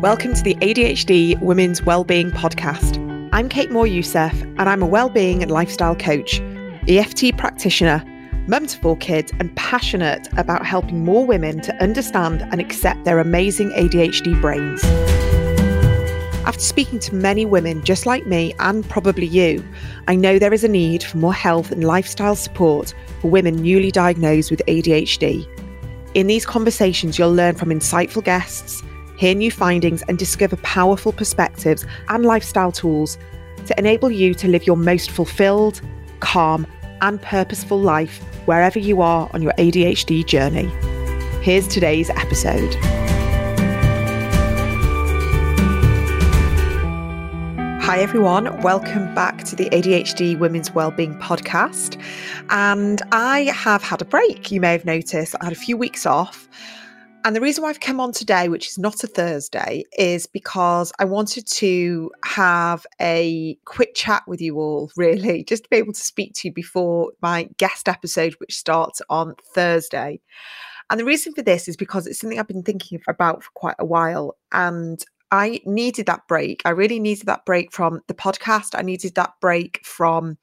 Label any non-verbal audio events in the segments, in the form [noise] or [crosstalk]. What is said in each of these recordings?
Welcome to the ADHD Women's Wellbeing Podcast. I'm Kate Moore Youssef, and I'm a wellbeing and lifestyle coach, EFT practitioner, mum to four kids, and passionate about helping more women to understand and accept their amazing ADHD brains. After speaking to many women just like me and probably you, I know there is a need for more health and lifestyle support for women newly diagnosed with ADHD. In these conversations, you'll learn from insightful guests hear new findings, and discover powerful perspectives and lifestyle tools to enable you to live your most fulfilled, calm, and purposeful life wherever you are on your ADHD journey. Here's today's episode. Hi, everyone. Welcome back to the ADHD Women's Wellbeing Podcast. And I have had a break. You may have noticed I had a few weeks off. And the reason why I've come on today, which is not a Thursday, is because I wanted to have a quick chat with you all, [laughs] really, just to be able to speak to you before my guest episode, which starts on Thursday. And the reason for this is because it's something I've been thinking about for quite a while. And I needed that break. I really needed that break from the podcast. I needed that break from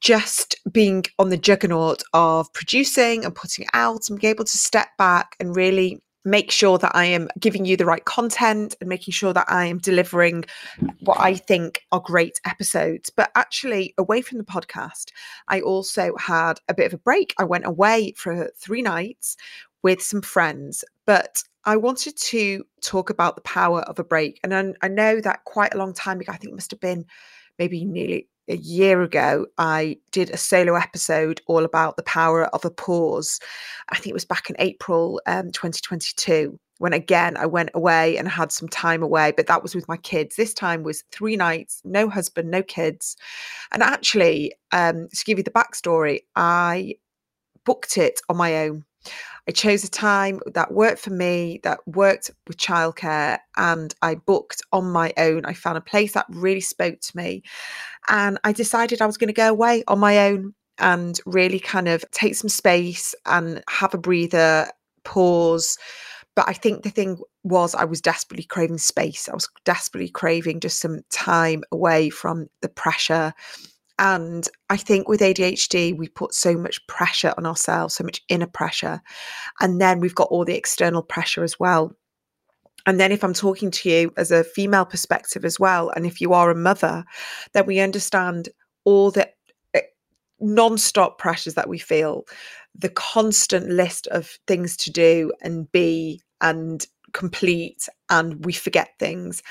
just being on the juggernaut of producing and putting out and being able to step back and really make sure that I am giving you the right content and making sure that I am delivering what I think are great episodes. But actually, away from the podcast, I also had a bit of a break. I went away for three nights with some friends, but I wanted to talk about the power of a break. And I, I know that quite a long time ago, I think it must have been maybe nearly a year ago, I did a solo episode all about the power of a pause. I think it was back in April um, 2022 when again I went away and had some time away, but that was with my kids. This time was three nights, no husband, no kids. And actually, um, to give you the backstory, I booked it on my own. I chose a time that worked for me, that worked with childcare, and I booked on my own. I found a place that really spoke to me. And I decided I was going to go away on my own and really kind of take some space and have a breather, pause. But I think the thing was, I was desperately craving space. I was desperately craving just some time away from the pressure and I think with ADHD, we put so much pressure on ourselves, so much inner pressure. And then we've got all the external pressure as well. And then, if I'm talking to you as a female perspective as well, and if you are a mother, then we understand all the eh, non-stop pressures that we feel, the constant list of things to do and be and complete, and we forget things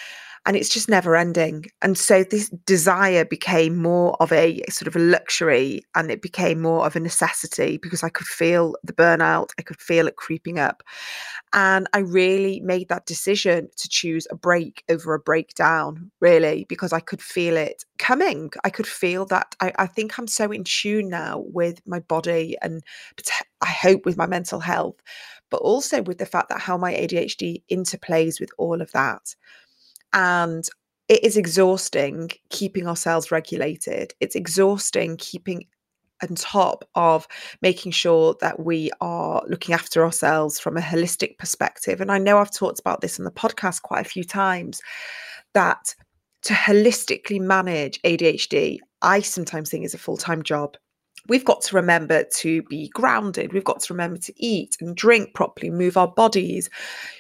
and it's just never ending. And so this desire became more of a sort of a luxury and it became more of a necessity because I could feel the burnout, I could feel it creeping up. And I really made that decision to choose a break over a breakdown, really, because I could feel it coming. I could feel that. I, I think I'm so in tune now with my body and I hope with my mental health, but also with the fact that how my ADHD interplays with all of that. And it is exhausting keeping ourselves regulated. It's exhausting keeping on top of making sure that we are looking after ourselves from a holistic perspective. And I know I've talked about this on the podcast quite a few times that to holistically manage ADHD, I sometimes think is a full time job we've got to remember to be grounded. We've got to remember to eat and drink properly, move our bodies,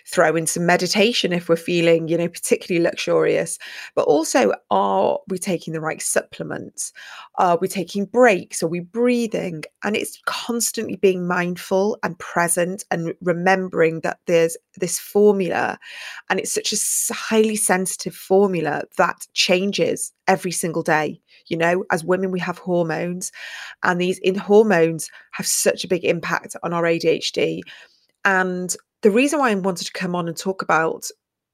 throw in some meditation if we're feeling, you know, particularly luxurious. But also, are we taking the right supplements? Are we taking breaks? Are we breathing? And it's constantly being mindful and present and remembering that there's this formula and it's such a highly sensitive formula that changes every single day you know as women we have hormones and these in hormones have such a big impact on our ADHD and the reason why I wanted to come on and talk about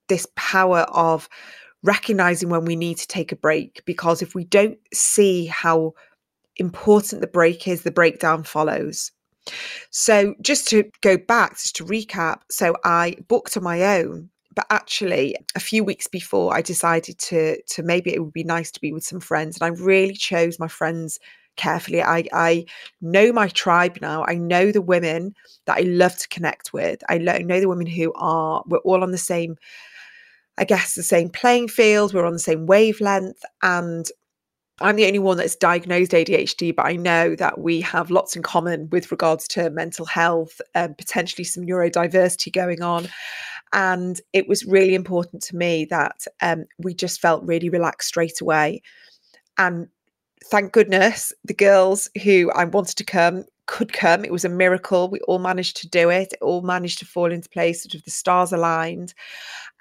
this power of recognizing when we need to take a break because if we don't see how important the break is the breakdown follows. So just to go back just to recap so I booked on my own but actually a few weeks before i decided to to maybe it would be nice to be with some friends and i really chose my friends carefully i i know my tribe now i know the women that i love to connect with i know the women who are we're all on the same I guess, the same playing field. We're on the same wavelength. And I'm the only one that's diagnosed ADHD, but I know that we have lots in common with regards to mental health, and potentially some neurodiversity going on. And it was really important to me that um, we just felt really relaxed straight away. And thank goodness the girls who I wanted to come could come. It was a miracle. We all managed to do it. It all managed to fall into place, sort of the stars aligned.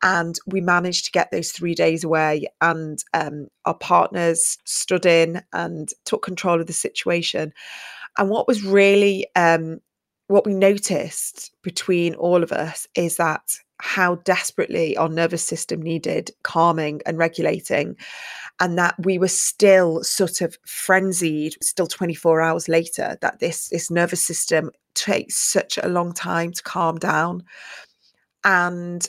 And we managed to get those three days away. And um, our partners stood in and took control of the situation. And what was really, um, what we noticed between all of us is that how desperately our nervous system needed calming and regulating and that we were still sort of frenzied still 24 hours later that this this nervous system takes such a long time to calm down. And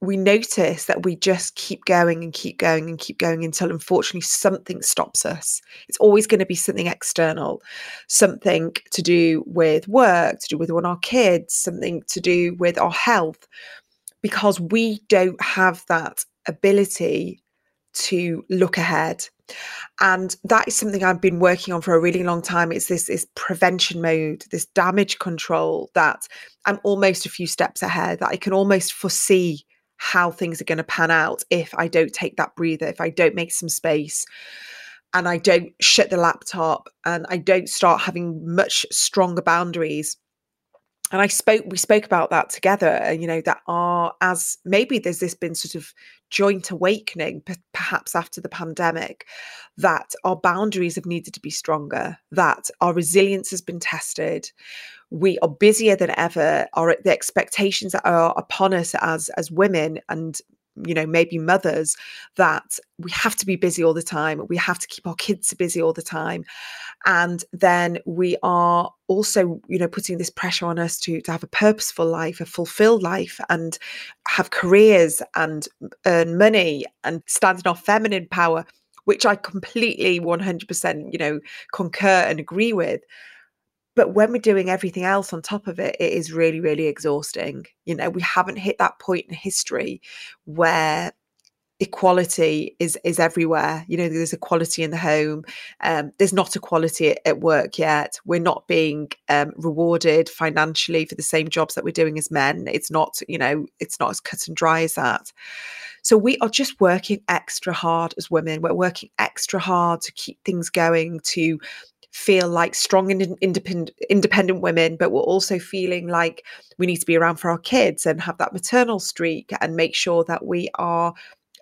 we notice that we just keep going and keep going and keep going until unfortunately something stops us. It's always going to be something external, something to do with work, to do with one our kids, something to do with our health, because we don't have that ability to look ahead. And that is something I've been working on for a really long time. It's this, this prevention mode, this damage control that I'm almost a few steps ahead, that I can almost foresee how things are going to pan out if I don't take that breather, if I don't make some space and I don't shut the laptop and I don't start having much stronger boundaries and I spoke, we spoke about that together, uh, you know, that are as maybe there's this been sort of joint awakening, p- perhaps after the pandemic, that our boundaries have needed to be stronger, that our resilience has been tested. We are busier than ever. Our the expectations that are upon us as as women and you know maybe mothers that we have to be busy all the time we have to keep our kids busy all the time and then we are also you know putting this pressure on us to to have a purposeful life a fulfilled life and have careers and earn money and stand in our feminine power which i completely 100% you know concur and agree with but when we're doing everything else on top of it, it is really, really exhausting. You know, we haven't hit that point in history where equality is is everywhere you know? There's equality in the home um, there's not equality at, at, work yet. We're not being um, rewarded financially for the same jobs that we're doing as men. It's not you know it's not as cut and dry as that. So we are just working extra hard as women. We're working extra hard to keep things going to feel like strong and independent independent women but we're also feeling like we need to be around for our kids and have that maternal streak and make sure that we are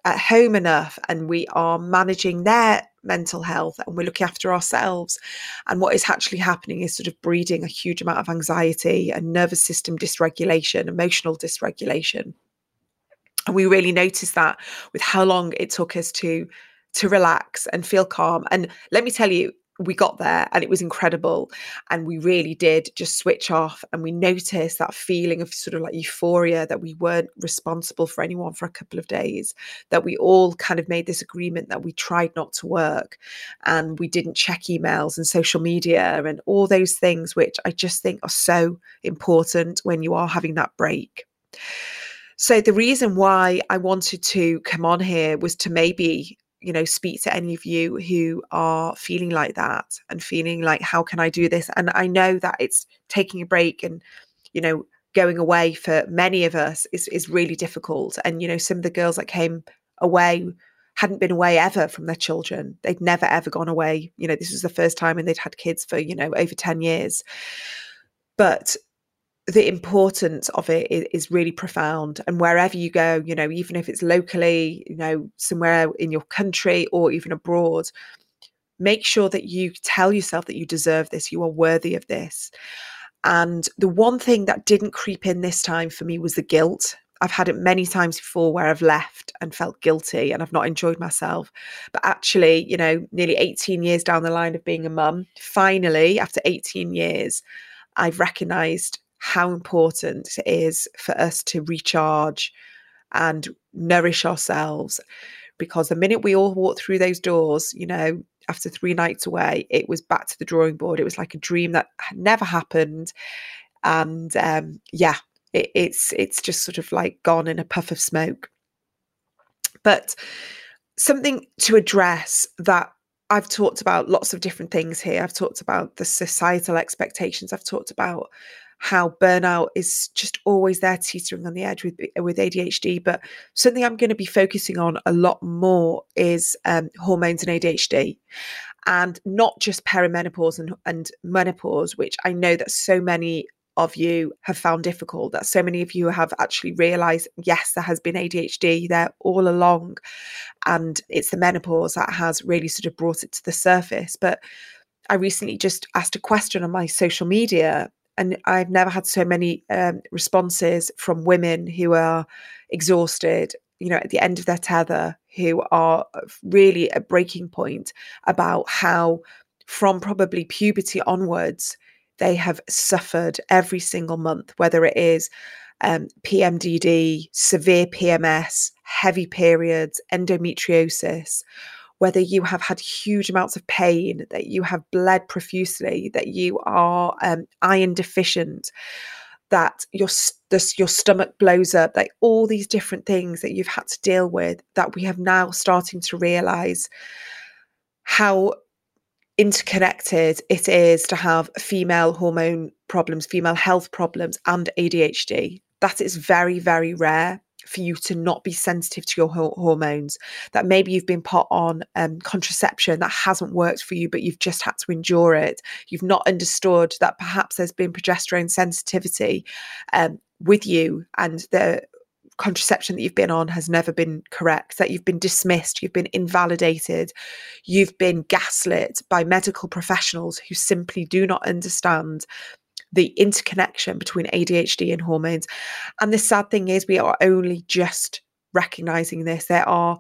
at home enough and we are managing their mental health and we're looking after ourselves. And what is actually happening is sort of breeding a huge amount of anxiety and nervous system dysregulation emotional dysregulation. And we really noticed that with how long it took us to to relax and feel calm. And let me tell you we got there and it was incredible and we really did just switch off and we noticed that feeling of sort of like euphoria that we weren't responsible for anyone for a couple of days that we all kind of made this agreement that we tried not to work and we didn't check emails and social media and all those things which i just think are so important when you are having that break. So the reason why I wanted to come on here was to maybe you know speak to any of you who are feeling like that and feeling like how can i do this? And i know that it's taking a break and you know going away for many of us is, is really difficult. And you know some of the girls that came away hadn't been away ever from their children. They'd never ever gone away. You know this was the first time and they'd had kids for you know over 10 years. But the importance of it is, really profound and wherever you go you know even if it's locally you know somewhere in your country or even abroad make sure that you tell yourself that you deserve this you are worthy of this and the one thing that didn't creep in this time for me was the guilt I've had it many times before where I've left and felt guilty and I've not enjoyed myself. But actually, you know, nearly 18 years down the line of being a mum, finally, after 18 years, I've recognized how important it is for us to recharge and nourish ourselves. Because the minute we all walked through those doors, you know, after three nights away, it was back to the drawing board. It was like a dream that never happened. And um, yeah, it, it's it's just sort of like gone in a puff of smoke. But something to address that I've talked about lots of different things here. I've talked about the societal expectations. I've talked about how burnout is just always there teetering on the edge with with ADHD. But something I'm going to be focusing on a lot more is um, hormones and ADHD, and not just perimenopause and, and menopause, which I know that so many of you have found difficult, that so many of you have actually realized, yes, there has been ADHD there all along. And it's the menopause that has really sort of brought it to the surface. But I recently just asked a question on my social media, and I've never had so many um, responses from women who are exhausted, you know, at the end of their tether, who are really at breaking point about how, from probably puberty onwards, they have suffered every single month, whether it is um, PMDD, severe PMS, heavy periods, endometriosis, whether you have had huge amounts of pain, that you have bled profusely, that you are um, iron deficient, that your this, your stomach blows up, like all these different things that you've had to deal with, that we have now starting to realize how interconnected it is to have female hormone problems, female health problems, and ADHD. That is very, very rare for you to not be sensitive to your hormones. That maybe you've been put on um, contraception that hasn't worked for you, but you've just had to endure it. You've not understood that perhaps there's been progesterone sensitivity um, with you, and the contraception that you've been on has never been correct, that you've been dismissed, you've been invalidated, you've been gaslit by medical professionals who simply do not understand the interconnection between ADHD and hormones. And the sad thing is, we are only just recognizing this. There are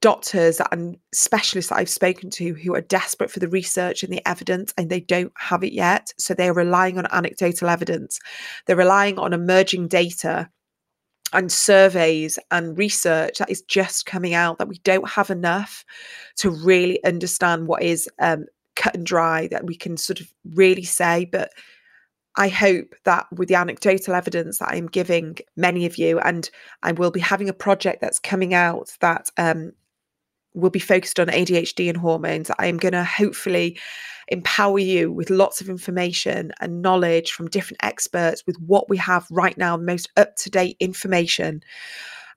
doctors and specialists that I've spoken to who are desperate for the research and the evidence and they don't have it yet. So they're relying on anecdotal evidence. They're relying on emerging data and surveys and research that is just coming out that we don't have enough to really understand what is um, cut and dry that we can sort of really say. But I hope that with the anecdotal evidence that I'm giving many of you, and I will be having a project that's coming out that um, will be focused on ADHD and hormones. I am going to hopefully empower you with lots of information and knowledge from different experts with what we have right now, most up to date information.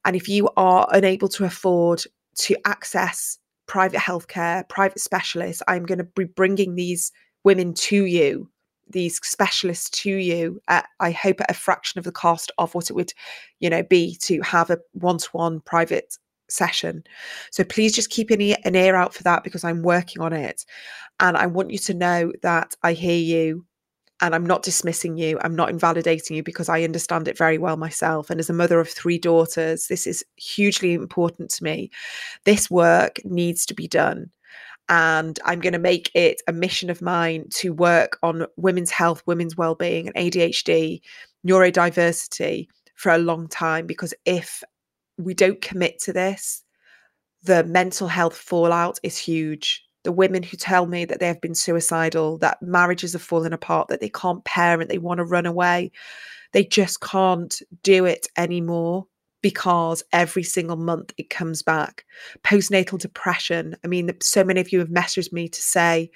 And if you are unable to afford to access private healthcare, private specialists, I'm going to be bringing these women to you these specialists to you at, i hope at a fraction of the cost of what it would you know be to have a one-to-one private session. So please just keep an ear, an ear out for that because i'm working on it. And i want you to know that i hear you and i'm not dismissing you. I'm not invalidating you because i understand it very well myself. And as a mother of three daughters this is hugely important to me. This work needs to be done and I'm going to make it a mission of mine to work on women's health, women's well-being, and ADHD, neurodiversity for a long time. Because if we don't commit to this, the mental health fallout is huge. The women who tell me that they have been suicidal, that marriages have fallen apart, that they can't parent, they want to run away, they just can't do it anymore because every single month it comes back. Postnatal depression. I mean, so many of you have messaged me to say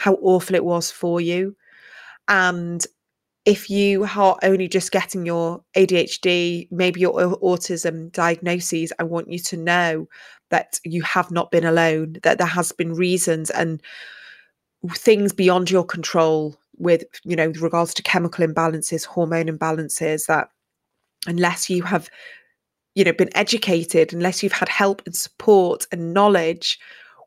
how awful it was for you. And if you are only just getting your ADHD, maybe your autism diagnoses, I want you to know that you have not been alone, that there has been reasons and things beyond your control with, you know, with regards to chemical imbalances, hormone imbalances, that unless you have you know been educated unless you've had help and support and knowledge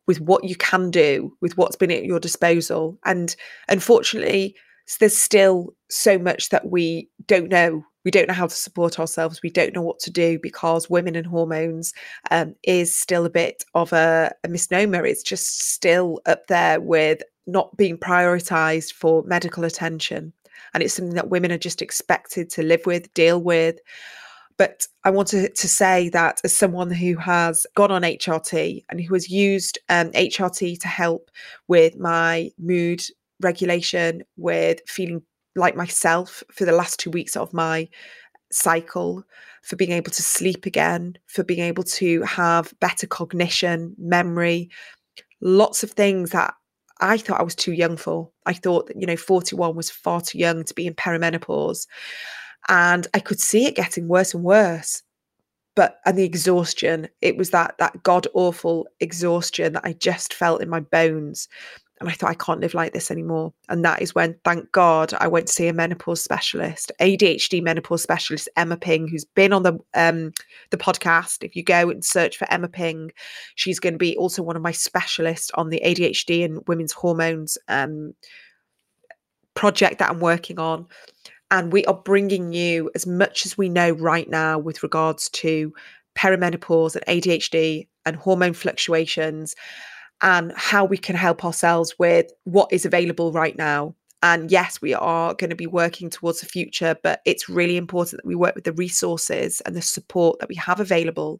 with what you can do with what's been at your disposal. And unfortunately there's still so much that we don't know. We don't know how to support ourselves. We don't know what to do because women and hormones um, is still a bit of a, a misnomer. It's just still up there with not being prioritized for medical attention. And it's something that women are just expected to live with deal with but I wanted to say that as someone who has gone on HRT and who has used um, HRT to help with my mood regulation, with feeling like myself for the last two weeks of my cycle, for being able to sleep again, for being able to have better cognition, memory, lots of things that I thought I was too young for. I thought that, you know, 41 was far too young to be in perimenopause. And I could see it getting worse and worse. But and the exhaustion, it was that that god awful exhaustion that I just felt in my bones. And I thought, I can't live like this anymore. And that is when, thank God, I went to see a menopause specialist, ADHD menopause specialist, Emma Ping, who's been on the um, the podcast. If you go and search for Emma Ping, she's going to be also one of my specialists on the ADHD and women's hormones um, project that I'm working on. And we are bringing you as much as we know right now with regards to perimenopause and ADHD and hormone fluctuations and how we can help ourselves with what is available right now. And yes, we are going to be working towards the future, but it's really important that we work with the resources and the support that we have available.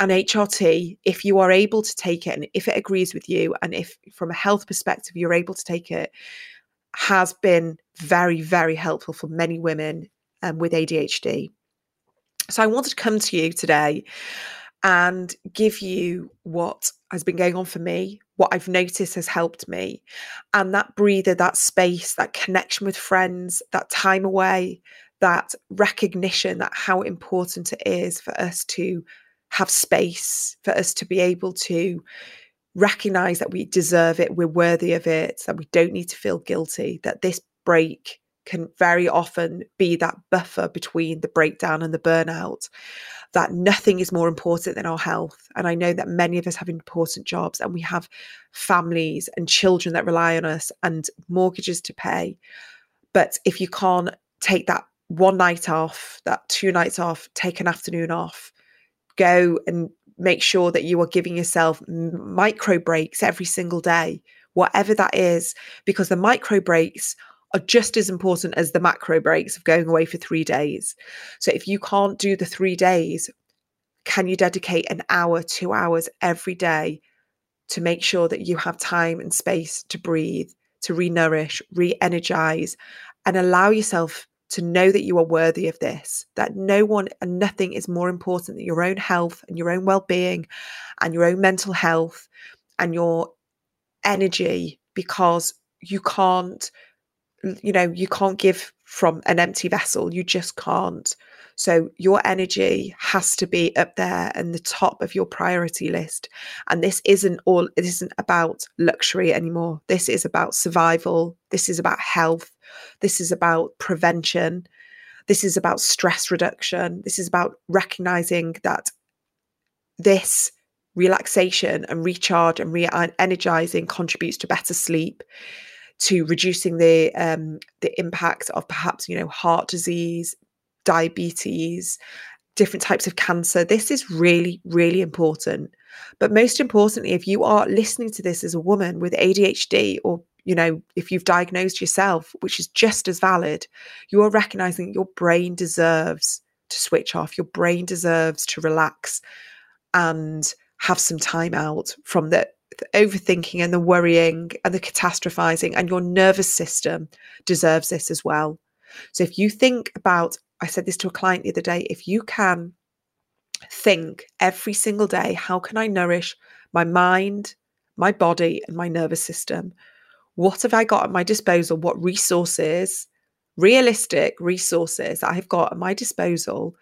And HRT, if you are able to take it and if it agrees with you, and if from a health perspective you're able to take it, has been very, very helpful for many women um, with ADHD. So I wanted to come to you today and give you what has been going on for me, what I've noticed has helped me. And that breather, that space, that connection with friends, that time away, that recognition that how important it is for us to have space, for us to be able to recognize that we deserve it, we're worthy of it, that we don't need to feel guilty, that this break can very often be that buffer between the breakdown and the burnout that nothing is more important than our health. And I know that many of us have important jobs and we have families and children that rely on us and mortgages to pay. But if you can't take that one night off, that two nights off, take an afternoon off, go and make sure that you are giving yourself micro breaks every single day, whatever that is, because the micro breaks are just as important as the macro breaks of going away for three days. So if you can't do the three days, can you dedicate an hour, two hours every day to make sure that you have time and space to breathe, to re nourish, re energize, and allow yourself to know that you are worthy of this, that no one and nothing is more important than your own health and your own well being and your own mental health and your energy because you can't you know, you can't give from an empty vessel. You just can't. So your energy has to be up there and the top of your priority list. And this isn't all, it isn't about luxury anymore. This is about survival. This is about health. This is about prevention. This is about stress reduction. This is about recognizing that this relaxation and recharge and re energizing contributes to better sleep to reducing the um, the impact of perhaps you know heart disease, diabetes, different types of cancer. This is really really important. But most importantly, if you are listening to this as a woman with ADHD or you know, if you've diagnosed yourself, which is just as valid, you are recognizing your brain deserves to switch off. Your brain deserves to relax and have some time out from the the overthinking and the worrying and the catastrophizing, and your nervous system deserves this as well. So if you think about, I said this to a client the other day, if you can think every single day, how can I nourish my mind, my body, and my nervous system? What have I got at my disposal? What resources, realistic resources that I've got at my disposal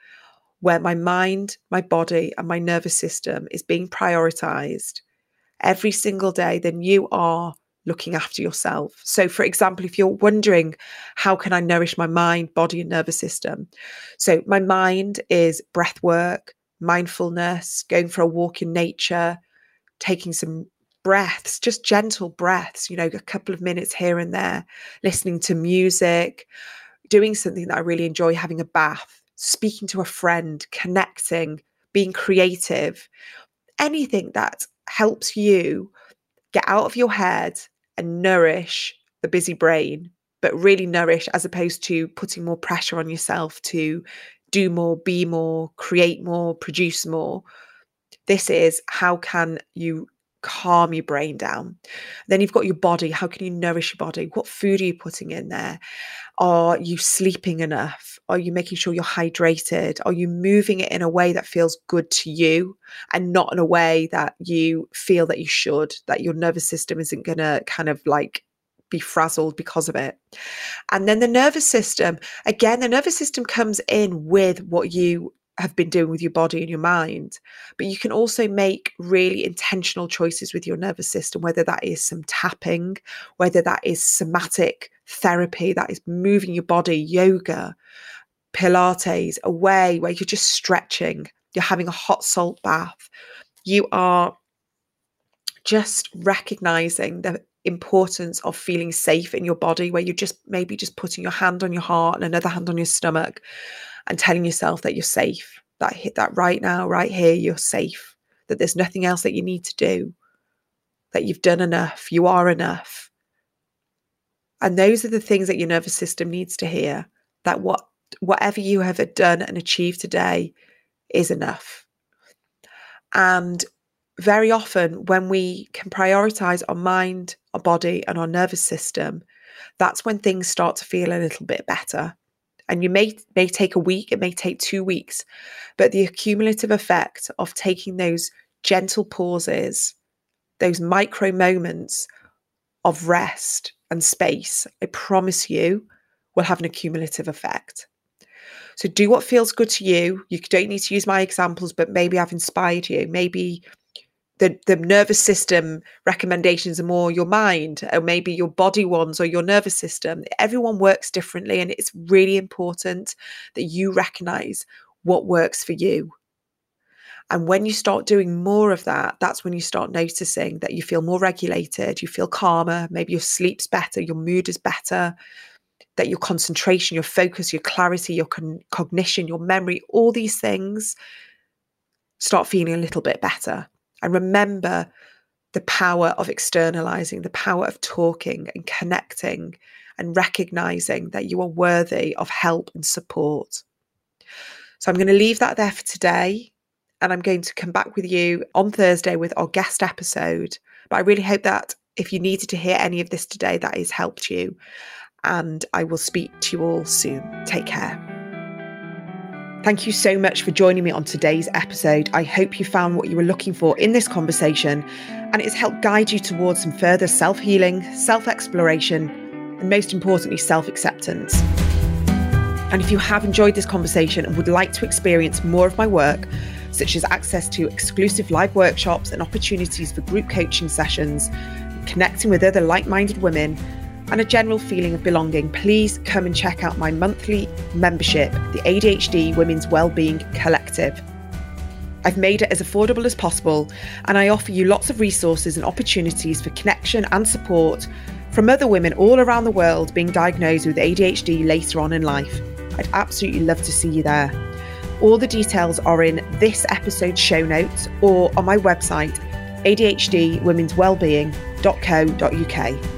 where my mind, my body, and my nervous system is being prioritized every single day, then you are looking after yourself. So, for example, if you're wondering, how can I nourish my mind, body, and nervous system? So, my mind is breath work, mindfulness, going for a walk in nature, taking some breaths, just gentle breaths, you know, a couple of minutes here and there, listening to music, doing something that I really enjoy, having a bath, speaking to a friend, connecting, being creative, anything that helps you get out of your head and nourish the busy brain, but really nourish as opposed to putting more pressure on yourself to do more, be more, create more, produce more. This is how can you calm your brain down. Then you've got your body. How can you nourish your body? What food are you putting in there? Are you sleeping enough? Are you making sure you're hydrated? Are you moving it in a way that feels good to you and not in a way that you feel that you should, that your nervous system isn't going to kind of like be frazzled because of it. And then the nervous system, again, the nervous system comes in with what you have been doing with your body and your mind. But you can also make really intentional choices with your nervous system, whether that is some tapping, whether that is somatic therapy, that is moving your body, yoga, Pilates, a way where you're just stretching, you're having a hot salt bath, you are just recognizing the importance of feeling safe in your body, where you're just maybe just putting your hand on your heart and another hand on your stomach and telling yourself that you're safe, that hit that right now, right here, you're safe, that there's nothing else that you need to do, that you've done enough, you are enough. And those are the things that your nervous system needs to hear that what whatever you have done and achieved today is enough. And very often, when we can prioritize our mind, our body, and our nervous system, that's when things start to feel a little bit better. And you may may take a week, it may take two weeks, but the accumulative effect of taking those gentle pauses, those micro moments of rest and space, I promise you, will have an accumulative effect. So do what feels good to you. You don't need to use my examples, but maybe I've inspired you. Maybe the, the nervous system recommendations are more your mind or maybe your body ones or your nervous system. Everyone works differently. And it's really important that you recognize what works for you. And when you start doing more of that, that's when you start noticing that you feel more regulated, you feel calmer, maybe your sleep's better, your mood is better, that your concentration, your focus, your clarity, your con- cognition, your memory, all these things start feeling a little bit better. And remember the power of externalizing, the power of talking and connecting and recognizing that you are worthy of help and support. So I'm going to leave that there for today. And I'm going to come back with you on Thursday with our guest episode. But I really hope that if you needed to hear any of this today, that has helped you and I will speak to you all soon. Take care. Thank you so much for joining me on today's episode. I hope you found what you were looking for in this conversation and it's helped guide you towards some further self healing, self exploration, and most importantly, self acceptance. And if you have enjoyed this conversation and would like to experience more of my work, such as access to exclusive live workshops and opportunities for group coaching sessions, connecting with other like minded women, and a general feeling of belonging, please come and check out my monthly membership, the ADHD Women's Wellbeing Collective. I've made it as affordable as possible, and I offer you lots of resources and opportunities for connection and support from other women all around the world being diagnosed with ADHD later on in life. I'd absolutely love to see you there. All the details are in this episode's show notes or on my website, adhdwomenswellbeing.co.uk.